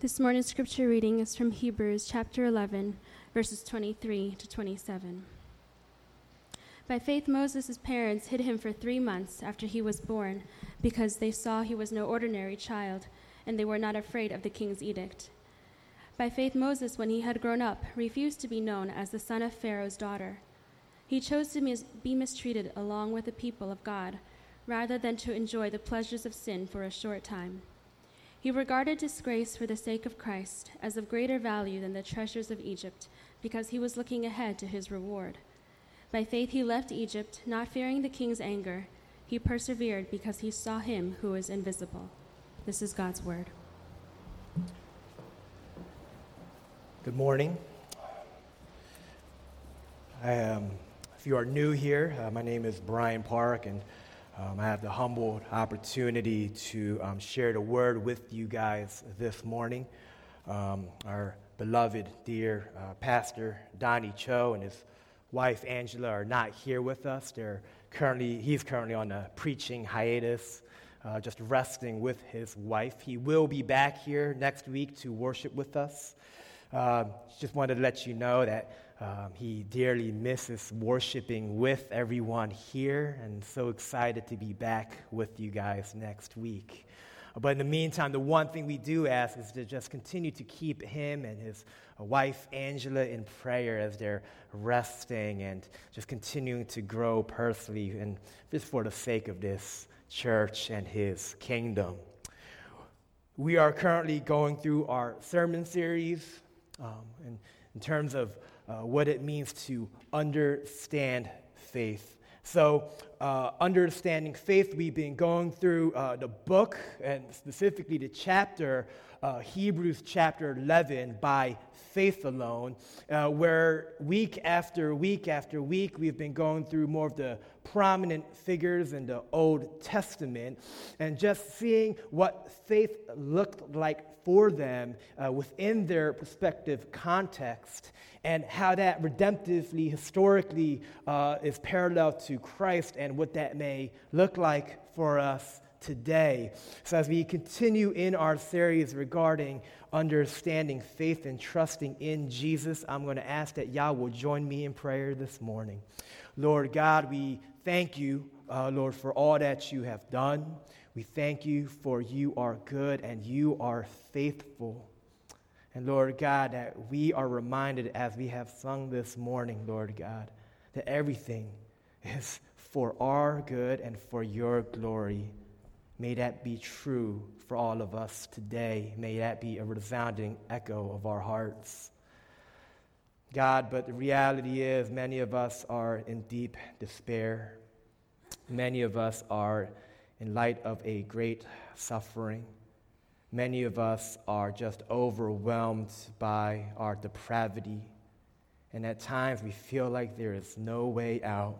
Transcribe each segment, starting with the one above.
This morning's scripture reading is from Hebrews chapter 11, verses 23 to 27. By faith, Moses' parents hid him for three months after he was born because they saw he was no ordinary child and they were not afraid of the king's edict. By faith, Moses, when he had grown up, refused to be known as the son of Pharaoh's daughter. He chose to mis- be mistreated along with the people of God rather than to enjoy the pleasures of sin for a short time. He regarded disgrace for the sake of Christ as of greater value than the treasures of Egypt, because he was looking ahead to his reward. By faith he left Egypt, not fearing the king's anger. He persevered because he saw him who is invisible. This is God's word. Good morning. Um, if you are new here, uh, my name is Brian Park, and um, I have the humble opportunity to um, share the word with you guys this morning. Um, our beloved, dear uh, Pastor Donnie Cho and his wife Angela are not here with us. They're currently, he's currently on a preaching hiatus, uh, just resting with his wife. He will be back here next week to worship with us. Uh, just wanted to let you know that um, he dearly misses worshiping with everyone here, and so excited to be back with you guys next week. But in the meantime, the one thing we do ask is to just continue to keep him and his wife, Angela, in prayer as they're resting and just continuing to grow personally and just for the sake of this church and his kingdom. We are currently going through our sermon series um, in, in terms of uh, what it means to understand faith. So, uh, understanding faith, we've been going through uh, the book and specifically the chapter, uh, Hebrews chapter 11, by faith alone, uh, where week after week after week, we've been going through more of the prominent figures in the Old Testament and just seeing what faith looked like for them uh, within their respective context and how that redemptively, historically, uh, is parallel to Christ and what that may look like for us today. So, as we continue in our series regarding understanding faith and trusting in Jesus, I'm going to ask that y'all will join me in prayer this morning. Lord God, we thank you, uh, Lord, for all that you have done. We thank you for you are good and you are faithful. And Lord God, that we are reminded as we have sung this morning, Lord God, that everything is for our good and for your glory. May that be true for all of us today. May that be a resounding echo of our hearts. God, but the reality is, many of us are in deep despair. Many of us are in light of a great suffering. Many of us are just overwhelmed by our depravity, and at times we feel like there is no way out.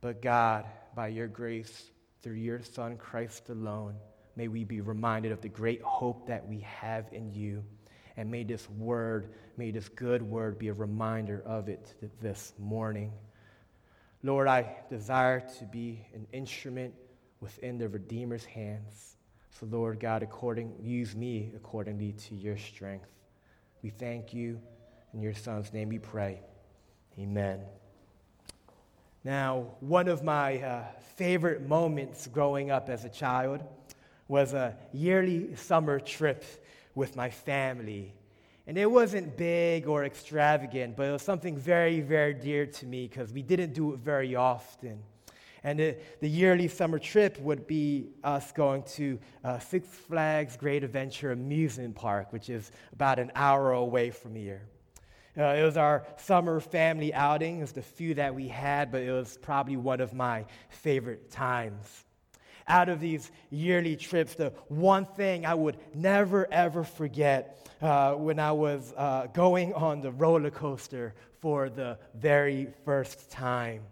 But God, by your grace, through your Son, Christ alone, may we be reminded of the great hope that we have in you. And may this word, may this good word be a reminder of it this morning. Lord, I desire to be an instrument within the Redeemer's hands. So, Lord God, according, use me accordingly to your strength. We thank you. In your Son's name we pray. Amen. Now, one of my uh, favorite moments growing up as a child was a yearly summer trip with my family. And it wasn't big or extravagant, but it was something very, very dear to me because we didn't do it very often. And the, the, yearly summer trip would be us going to uh, Six Flags Great Adventure Amusement Park, which is about an hour away from here. Uh, it was our summer family outing. It was the few that we had, but it was probably one of my favorite times. Out of these yearly trips, the one thing I would never ever forget uh, when I was uh, going on the roller coaster for the very first time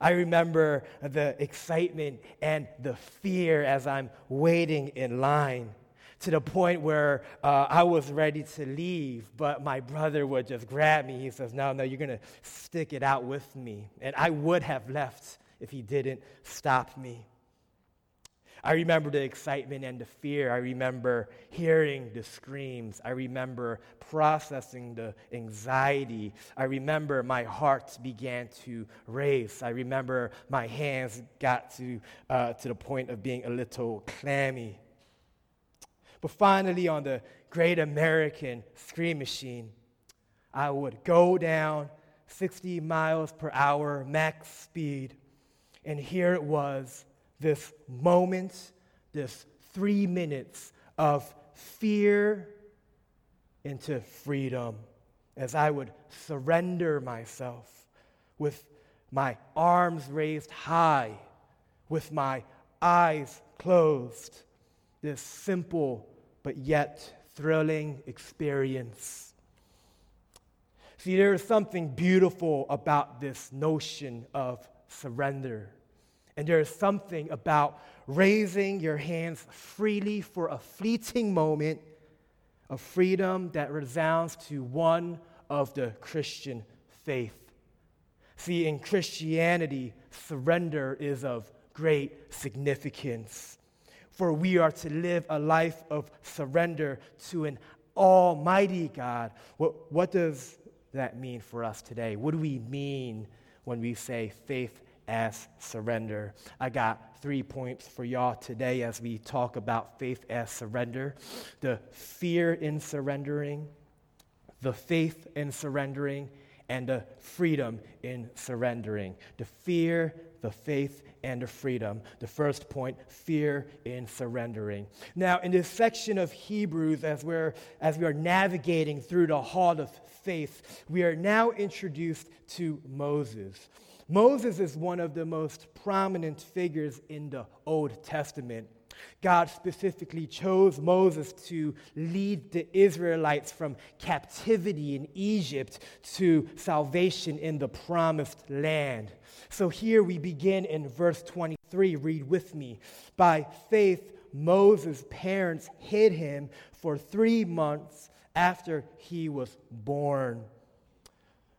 I remember the excitement and the fear as I'm waiting in line to the point where uh, I was ready to leave, but my brother would just grab me. He says, No, no, you're going to stick it out with me. And I would have left if he didn't stop me. I remember the excitement and the fear. I remember hearing the screams. I remember processing the anxiety. I remember my heart began to race. I remember my hands got to, uh, to the point of being a little clammy. But finally, on the great American scream machine, I would go down 60 miles per hour max speed. And here it was this moment, this three minutes of fear into freedom as I would surrender myself with my arms raised high, with my eyes closed. This simple but yet thrilling experience. See, there is something beautiful about this notion of surrender. And there is something about raising your hands freely for a fleeting moment of freedom that resounds to one of the Christian faith. See, in Christianity, surrender is of great significance. For we are to live a life of surrender to an almighty God. What, what does that mean for us today? What do we mean when we say faith as surrender. I got three points for y'all today as we talk about faith as surrender the fear in surrendering, the faith in surrendering, and the freedom in surrendering. The fear, the faith, and the freedom. The first point, fear in surrendering. Now, in this section of Hebrews, as we're as we are navigating through the hall of faith, we are now introduced to Moses. Moses is one of the most prominent figures in the Old Testament. God specifically chose Moses to lead the Israelites from captivity in Egypt to salvation in the promised land. So here we begin in verse 23. Read with me. By faith, Moses' parents hid him for three months after he was born.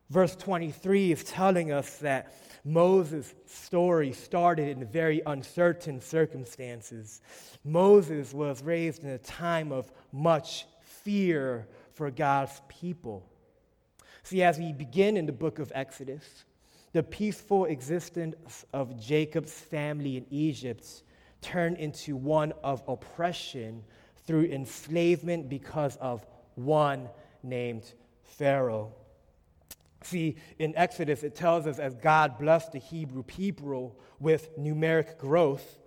Verse 23 is telling us that Moses' story started in very uncertain circumstances. Moses was raised in a time of much fear for God's people. See, as we begin in the book of Exodus, the peaceful existence of Jacob's family in Egypt turned into one of oppression through enslavement because of one named Pharaoh. See, in Exodus, it tells us as God blessed the Hebrew people with numeric growth,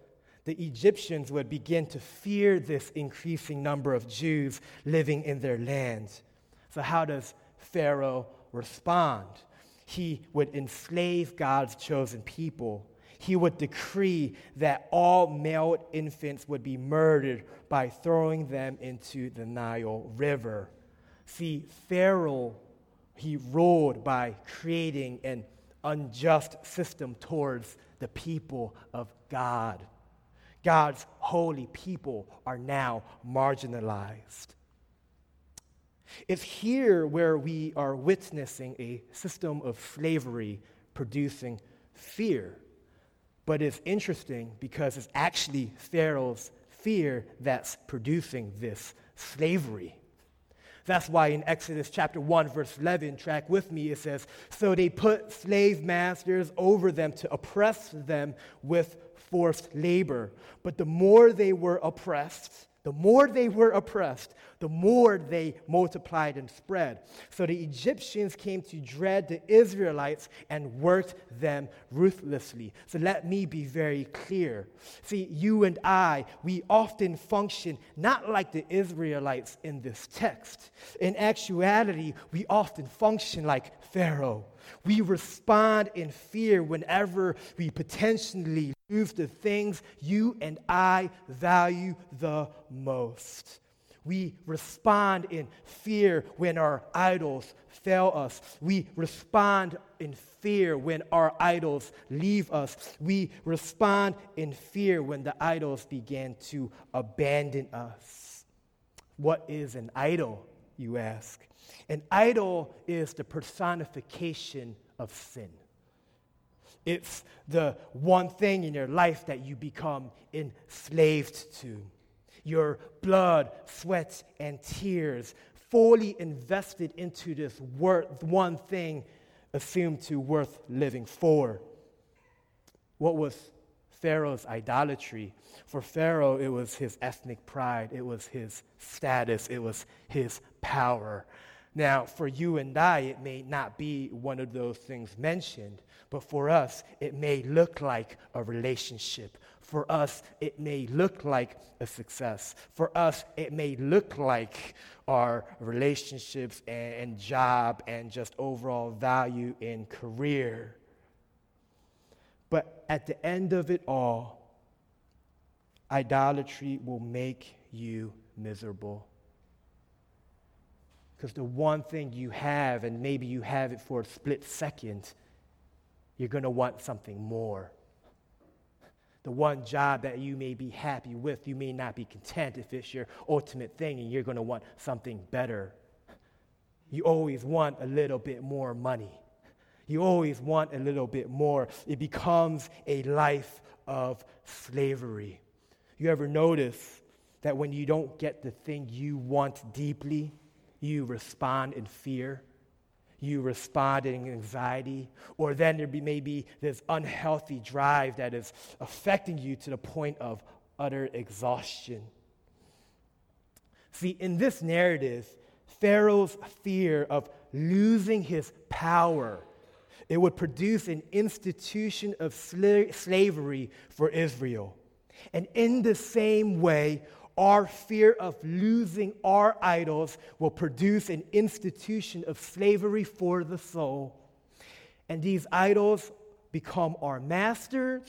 the Egyptians would begin to fear this increasing number of Jews living in their land. So, how does Pharaoh respond? He would enslave God's chosen people. He would decree that all male infants would be murdered by throwing them into the Nile River. See, Pharaoh he ruled by creating an unjust system towards the people of God. God's holy people are now marginalized. It's here where we are witnessing a system of slavery producing fear. But it's interesting because it's actually Pharaoh's fear that's producing this slavery. That's why in Exodus chapter 1, verse 11, track with me, it says, So they put slave masters over them to oppress them with forced labor. But the more they were oppressed, the more they were oppressed, the more they multiplied and spread. So the Egyptians came to dread the Israelites and worked them ruthlessly. So let me be very clear. See, you and I, we often function not like the Israelites in this text. In actuality, we often function like Pharaoh. We respond in fear whenever we potentially lose the things you and I value the most. We respond in fear when our idols fail us. We respond in fear when our idols leave us. We respond in fear when the idols begin to abandon us. What is an idol, you ask? An idol is the personification of sin. It's the one thing in your life that you become enslaved to. Your blood, sweat, and tears fully invested into this worth, one thing assumed to worth living for. What was Pharaoh's idolatry? For Pharaoh, it was his ethnic pride, it was his status, it was his power. Now, for you and I, it may not be one of those things mentioned, but for us, it may look like a relationship. For us, it may look like a success. For us, it may look like our relationships and, and job and just overall value in career. But at the end of it all, idolatry will make you miserable. Because the one thing you have, and maybe you have it for a split second, you're going to want something more. The one job that you may be happy with, you may not be content if it's your ultimate thing, and you're going to want something better. You always want a little bit more money. You always want a little bit more. It becomes a life of slavery. You ever notice that when you don't get the thing you want deeply, you respond in fear? You respond in anxiety? Or then there be maybe this unhealthy drive that is affecting you to the point of utter exhaustion. See, in this narrative, Pharaoh's fear of losing his power it would produce an institution of sla- slavery for Israel. And in the same way, our fear of losing our idols will produce an institution of slavery for the soul. And these idols become our masters,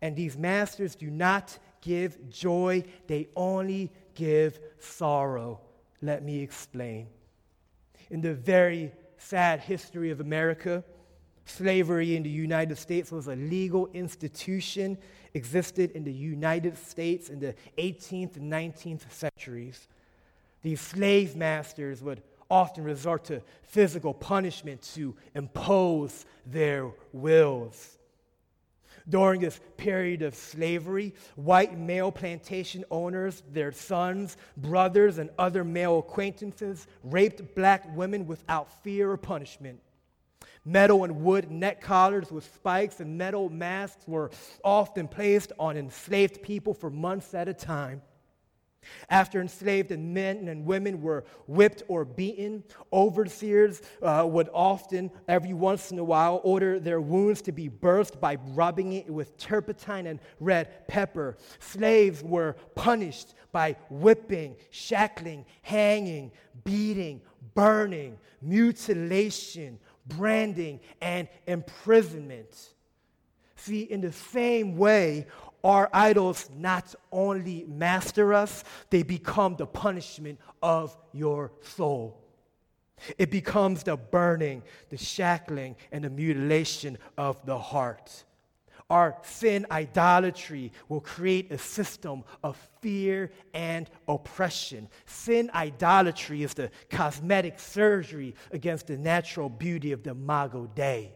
and these masters do not give joy, they only give sorrow. Let me explain. In the very sad history of America, Slavery in the United States was a legal institution, existed in the United States in the 18th and 19th centuries. These slave masters would often resort to physical punishment to impose their wills. During this period of slavery, white male plantation owners, their sons, brothers, and other male acquaintances raped black women without fear or punishment. Metal and wood neck collars with spikes and metal masks were often placed on enslaved people for months at a time. After enslaved men and women were whipped or beaten, overseers uh, would often, every once in a while, order their wounds to be burst by rubbing it with turpentine and red pepper. Slaves were punished by whipping, shackling, hanging, beating, burning, mutilation, branding, and imprisonment. See, in the same way, our idols not only master us, they become the punishment of your soul. It becomes the burning, the shackling, and the mutilation of the heart. Our sin idolatry will create a system of fear and oppression. Sin idolatry is the cosmetic surgery against the natural beauty of the Imago Dei.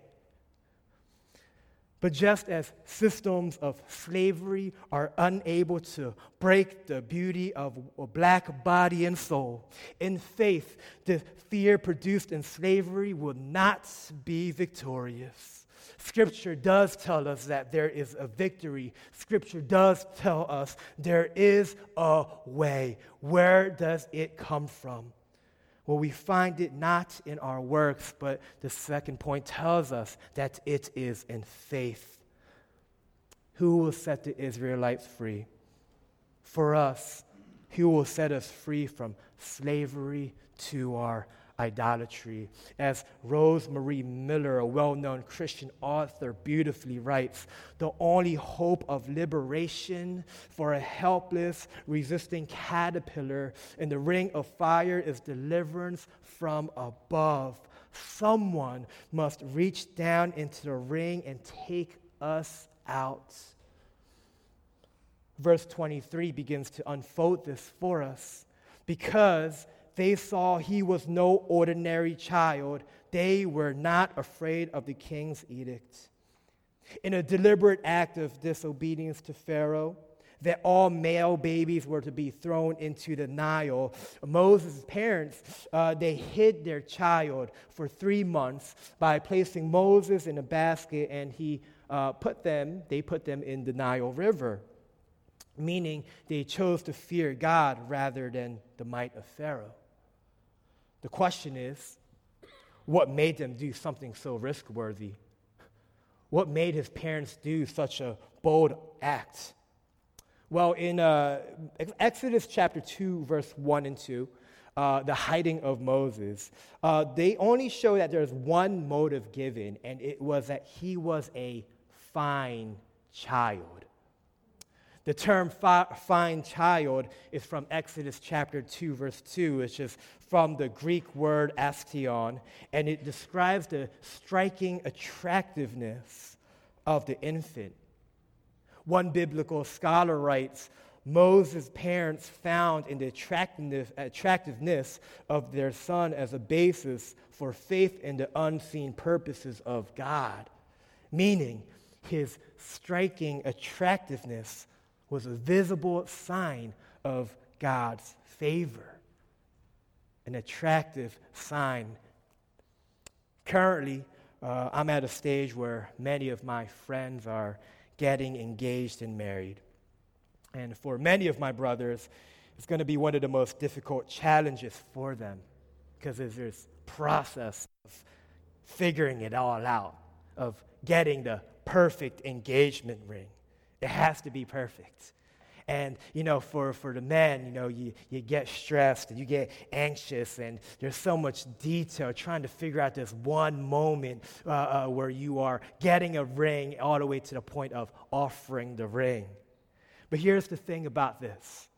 But just as systems of slavery are unable to break the beauty of a black body and soul, in faith, the fear produced in slavery will not be victorious. Scripture does tell us that there is a victory. Scripture does tell us there is a way. Where does it come from? Well, we find it not in our works, but the second point tells us that it is in faith. Who will set the Israelites free? For us, who will set us free from slavery to our idolatry. As Rose Marie Miller, a well known Christian author, beautifully writes, the only hope of liberation for a helpless, resisting caterpillar in the ring of fire is deliverance from above. Someone must reach down into the ring and take us out. Verse 23 begins to unfold this for us because they saw he was no ordinary child, they were not afraid of the king's edict. In a deliberate act of disobedience to Pharaoh, that all male babies were to be thrown into the Nile. Moses' parents, uh, they hid their child for three months by placing Moses in a basket and he uh, put them, they put them in the Nile River, meaning they chose to fear God rather than the might of Pharaoh. The question is, what made them do something so risk worthy? What made his parents do such a bold act? Well, in uh, Exodus chapter 2, verse 1 and 2, uh, the hiding of Moses, uh, they only show that there's one motive given, and it was that he was a fine child. The term fine child is from Exodus chapter 2, verse 2, which is from the Greek word astion, and it describes the striking attractiveness of the infant. One biblical scholar writes Moses' parents found in the attractiveness, attractiveness of their son as a basis for faith in the unseen purposes of God, meaning his striking attractiveness was a visible sign of God's favor, an attractive sign. Currently, uh, I'm at a stage where many of my friends are getting engaged and married. And for many of my brothers, it's going to be one of the most difficult challenges for them because there's this process of figuring it all out, of getting the perfect engagement ring. It has to be perfect. And, you know, for, for the men, you know, you, you get stressed and you get anxious, and there's so much detail trying to figure out this one moment uh, uh, where you are getting a ring all the way to the point of offering the ring. But here's the thing about this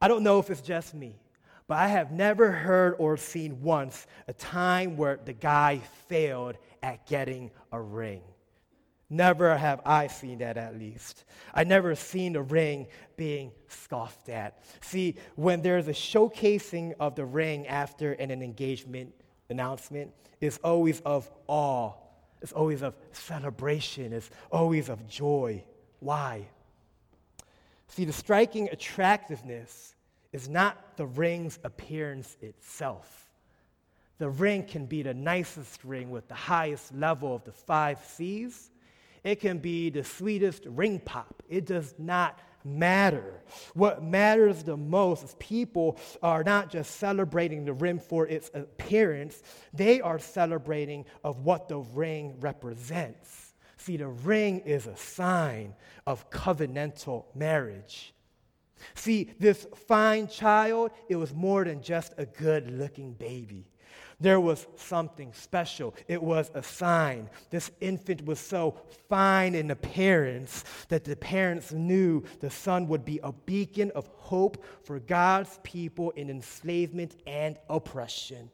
I don't know if it's just me, but I have never heard or seen once a time where the guy failed at getting a ring. Never have I seen that, at least. I never seen the ring being scoffed at. See, when there's a showcasing of the ring after an, engagement announcement, it's always of awe, it's always of celebration, it's always of joy. Why? See, the striking attractiveness is not the ring's appearance itself. The ring can be the nicest ring with the highest level of the five C's it can be the sweetest ring pop. It does not matter. What matters the most is people are not just celebrating the ring for its appearance, they are celebrating of what the ring represents. See, the ring is a sign of covenantal marriage. See, this fine child, it was more than just a good looking baby. There was something special. It was a sign. This infant was so fine in appearance that the parents knew the son would be a beacon of hope for God's people in enslavement and oppression.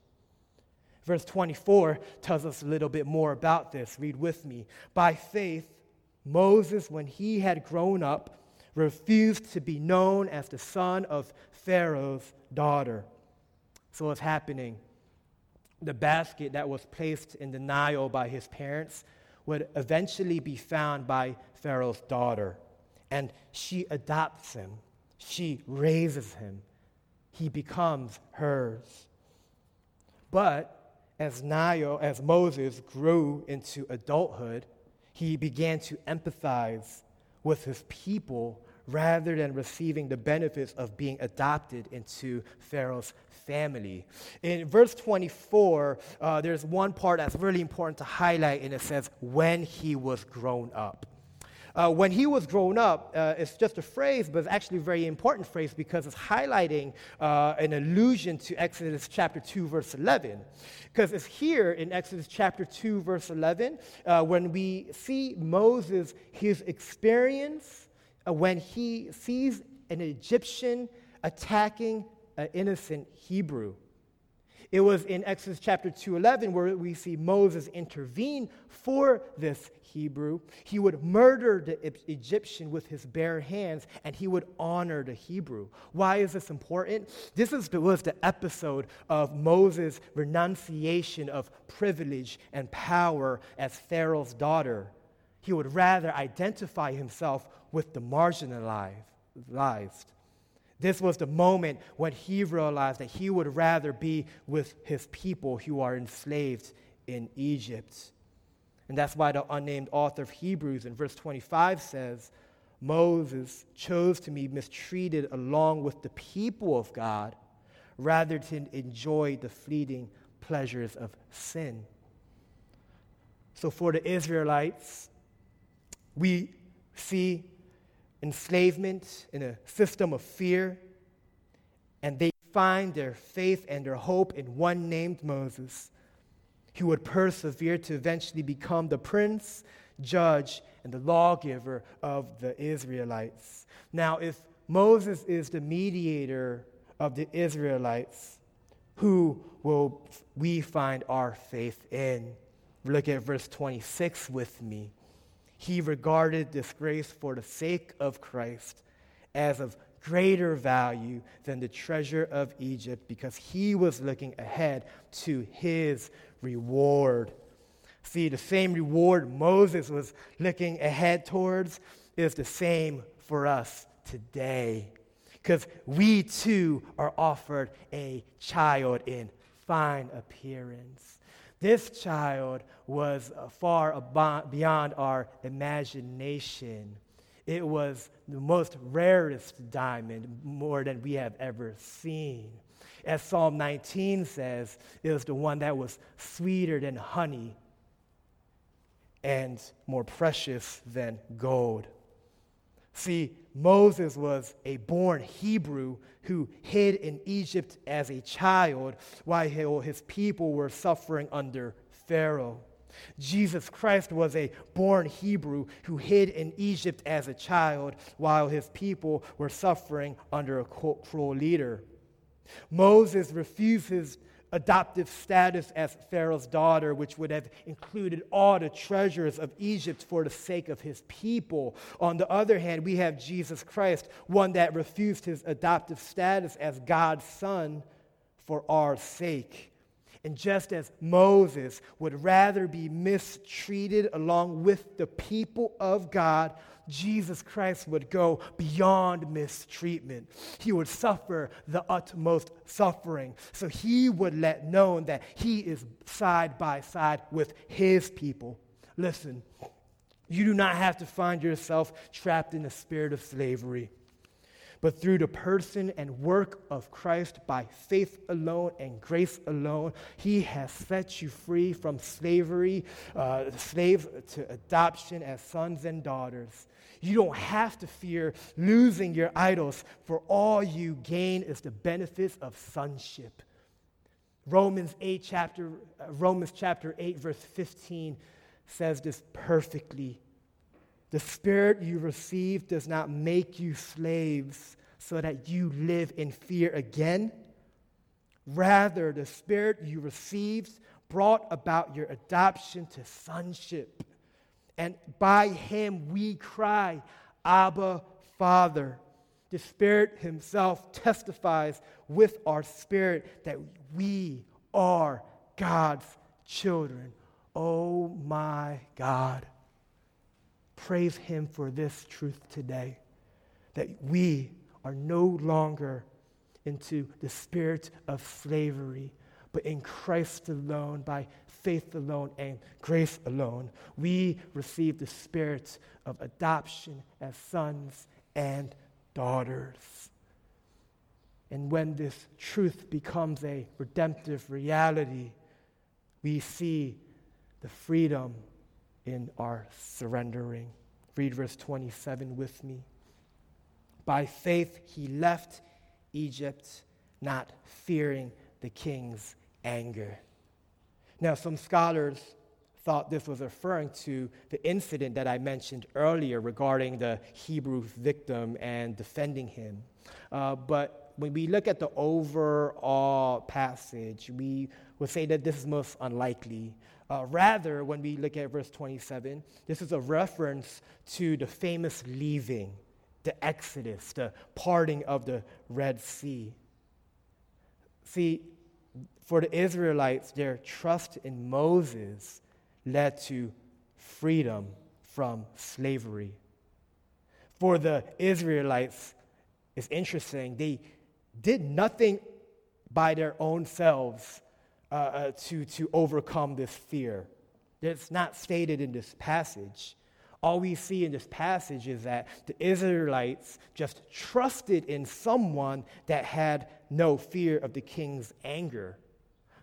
Verse 24 tells us a little bit more about this. Read with me. By faith, Moses, when he had grown up, refused to be known as the son of Pharaoh's daughter. So what's happening? The basket that was placed in the Nile by his parents would eventually be found by Pharaoh's daughter. And she adopts him, she raises him, he becomes hers. But as Nile, as Moses grew into adulthood, he began to empathize with his people rather than receiving the benefits of being adopted into Pharaoh's family. In verse 24, uh, there's one part that's really important to highlight, and it says, when he was grown up. Uh, when he was grown up, uh, it's just a phrase, but it's actually a very important phrase because it's highlighting uh, an allusion to Exodus chapter 2, verse 11. Because it's here in Exodus chapter 2, verse 11, uh, when we see Moses, his experience Uh, when he sees an Egyptian attacking an innocent Hebrew. It was in Exodus chapter 2:11 where we see Moses intervene for this Hebrew. He would murder the Egyptian with his bare hands and he would honor the Hebrew. Why is this important? This is, was the episode of Moses' renunciation of privilege and power as Pharaoh's daughter He would rather identify himself with the marginalized. This was the moment when he realized that he would rather be with his people who are enslaved in Egypt. And that's why the unnamed author of Hebrews in verse 25 says, Moses chose to be mistreated along with the people of God rather than enjoy the fleeting pleasures of sin. So for the Israelites, we see enslavement in a system of fear, and they find their faith and their hope in one named Moses, who would persevere to eventually become the prince, judge, and the lawgiver of the Israelites. Now, if Moses is the mediator of the Israelites, who will we find our faith in? Look at verse 26 with me. He regarded disgrace for the sake of Christ as of greater value than the treasure of Egypt because he was looking ahead to his reward. See, the same reward Moses was looking ahead towards is the same for us today. Because we too are offered a child in fine appearance. This child was uh, far beyond our imagination. It was the most rarest diamond, more than we have ever seen. As Psalm 19 says, it was the one that was sweeter than honey and more precious than gold. See, Moses was a born Hebrew who hid in Egypt as a child while his people were suffering under Pharaoh. Jesus Christ was a born Hebrew who hid in Egypt as a child while his people were suffering under a cruel leader. Moses refuses adoptive status as Pharaoh's daughter, which would have included all the treasures of Egypt for the sake of his people. On the other hand, we have Jesus Christ, one that refused his adoptive status as God's son for our sake. And just as Moses would rather be mistreated along with the people of God, Jesus Christ would go beyond mistreatment. He would suffer the utmost suffering. So he would let known that he is side by side with his people. Listen, you do not have to find yourself trapped in the spirit of slavery but through the person and work of Christ by faith alone and grace alone, He has set you free from slavery, uh, slave to adoption as sons and daughters. You don't have to fear losing your idols, for all you gain is the benefits of sonship. Romans 8 chapter uh, Romans chapter 8 verse 15 says this perfectly. The spirit you received does not make you slaves so that you live in fear again. Rather, the spirit you received brought about your adoption to sonship. And by him we cry, Abba, Father. The Spirit Himself testifies with our spirit that we are God's children. Oh my God. Praise Him for this truth today that we are no longer into the spirit of slavery, but in Christ alone, by faith alone, and grace alone, we receive the spirit of adoption as sons and daughters. And when this truth becomes a redemptive reality, we see the freedom in our surrendering. Read verse 27 with me. By faith, he left Egypt, not fearing the king's anger. Now, some scholars thought this was referring to the incident that I mentioned earlier regarding the Hebrew victim and defending him. Uh, but when we look at the overall passage, we would say that this is most unlikely. Uh, rather, when we look at verse 27, this is a reference to the famous leaving, the Exodus, the parting of the Red Sea. See, for the Israelites, their trust in Moses led to freedom from slavery. For the Israelites, it's interesting, they did nothing by their own selves uh, uh, to, to overcome this fear. It's not stated in this passage. All we see in this passage is that the Israelites just trusted in someone that had no fear of the king's anger.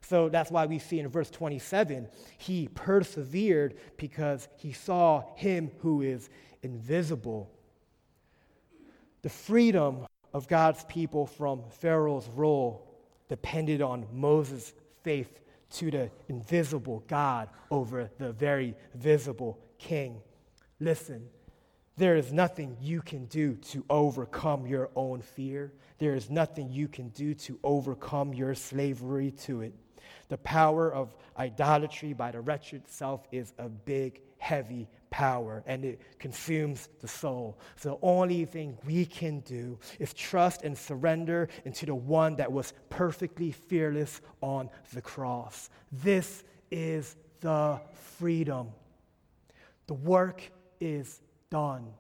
So that's why we see in verse 27 he persevered because he saw him who is invisible. The freedom of God's people from Pharaoh's rule depended on Moses' faith to the invisible God over the very visible king. Listen, there is nothing you can do to overcome your own fear. There is nothing you can do to overcome your slavery to it. The power of idolatry by the wretched self is a big, heavy power and it consumes the soul. So the only thing we can do is trust and surrender into the one that was perfectly fearless on the cross. This is the freedom. The work is done.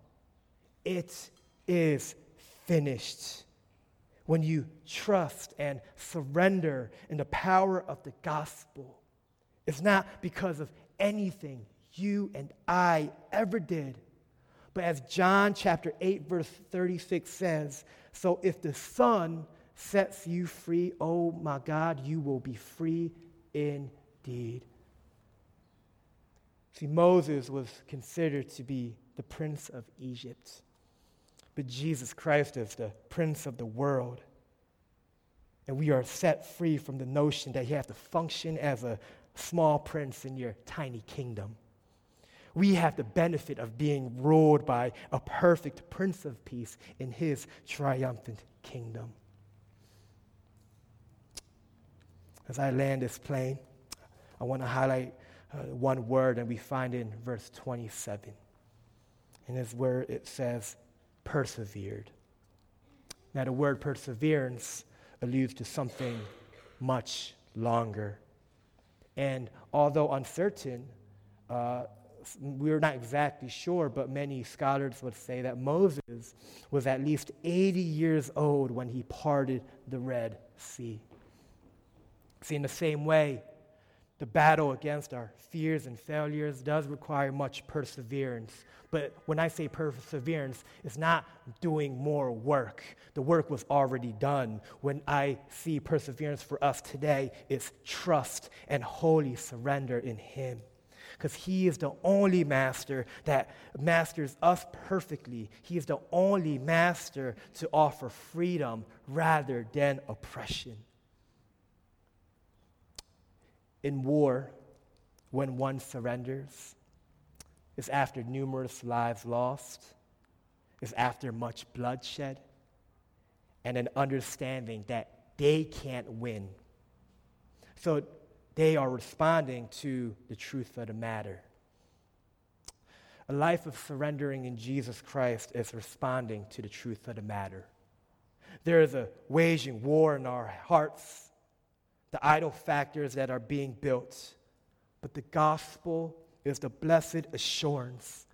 It is finished. When you trust and surrender in the power of the gospel, it's not because of anything you and I ever did. But as John chapter 8, verse 36 says, so if the Son sets you free, oh my God, you will be free indeed. See, Moses was considered to be the prince of Egypt, but Jesus Christ is the prince of the world. And we are set free from the notion that you have to function as a small prince in your tiny kingdom we have the benefit of being ruled by a perfect Prince of Peace in his triumphant kingdom. As I land this plane, I want to highlight uh, one word that we find in verse 27. And it's where it says, persevered. Now, the word perseverance alludes to something much longer. And although uncertain, uh, we're not exactly sure, but many scholars would say that Moses was at least 80 years old when he parted the Red Sea. See, in the same way, the battle against our fears and failures does require much perseverance. But when I say perseverance, it's not doing more work. The work was already done. When I see perseverance for us today, it's trust and holy surrender in Him because He is the only master that masters us perfectly. He is the only master to offer freedom rather than oppression. In war, when one surrenders, it's after numerous lives lost, it's after much bloodshed, and an understanding that they can't win. So they are responding to the truth of the matter. A life of surrendering in Jesus Christ is responding to the truth of the matter. There is a waging war in our hearts, the idol factors that are being built. But the gospel is the blessed assurance,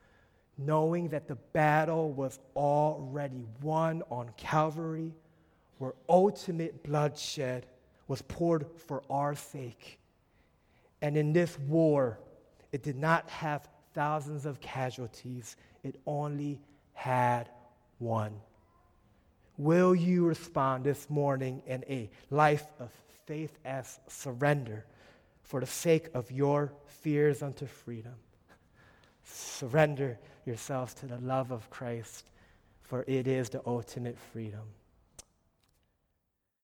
knowing that the battle was already won on Calvary, where ultimate bloodshed was poured for our sake and in this war, it did not have thousands of casualties, it only had one. Will you respond this morning in a life of faith as surrender for the sake of your fears unto freedom? Surrender yourselves to the love of Christ, for it is the ultimate freedom.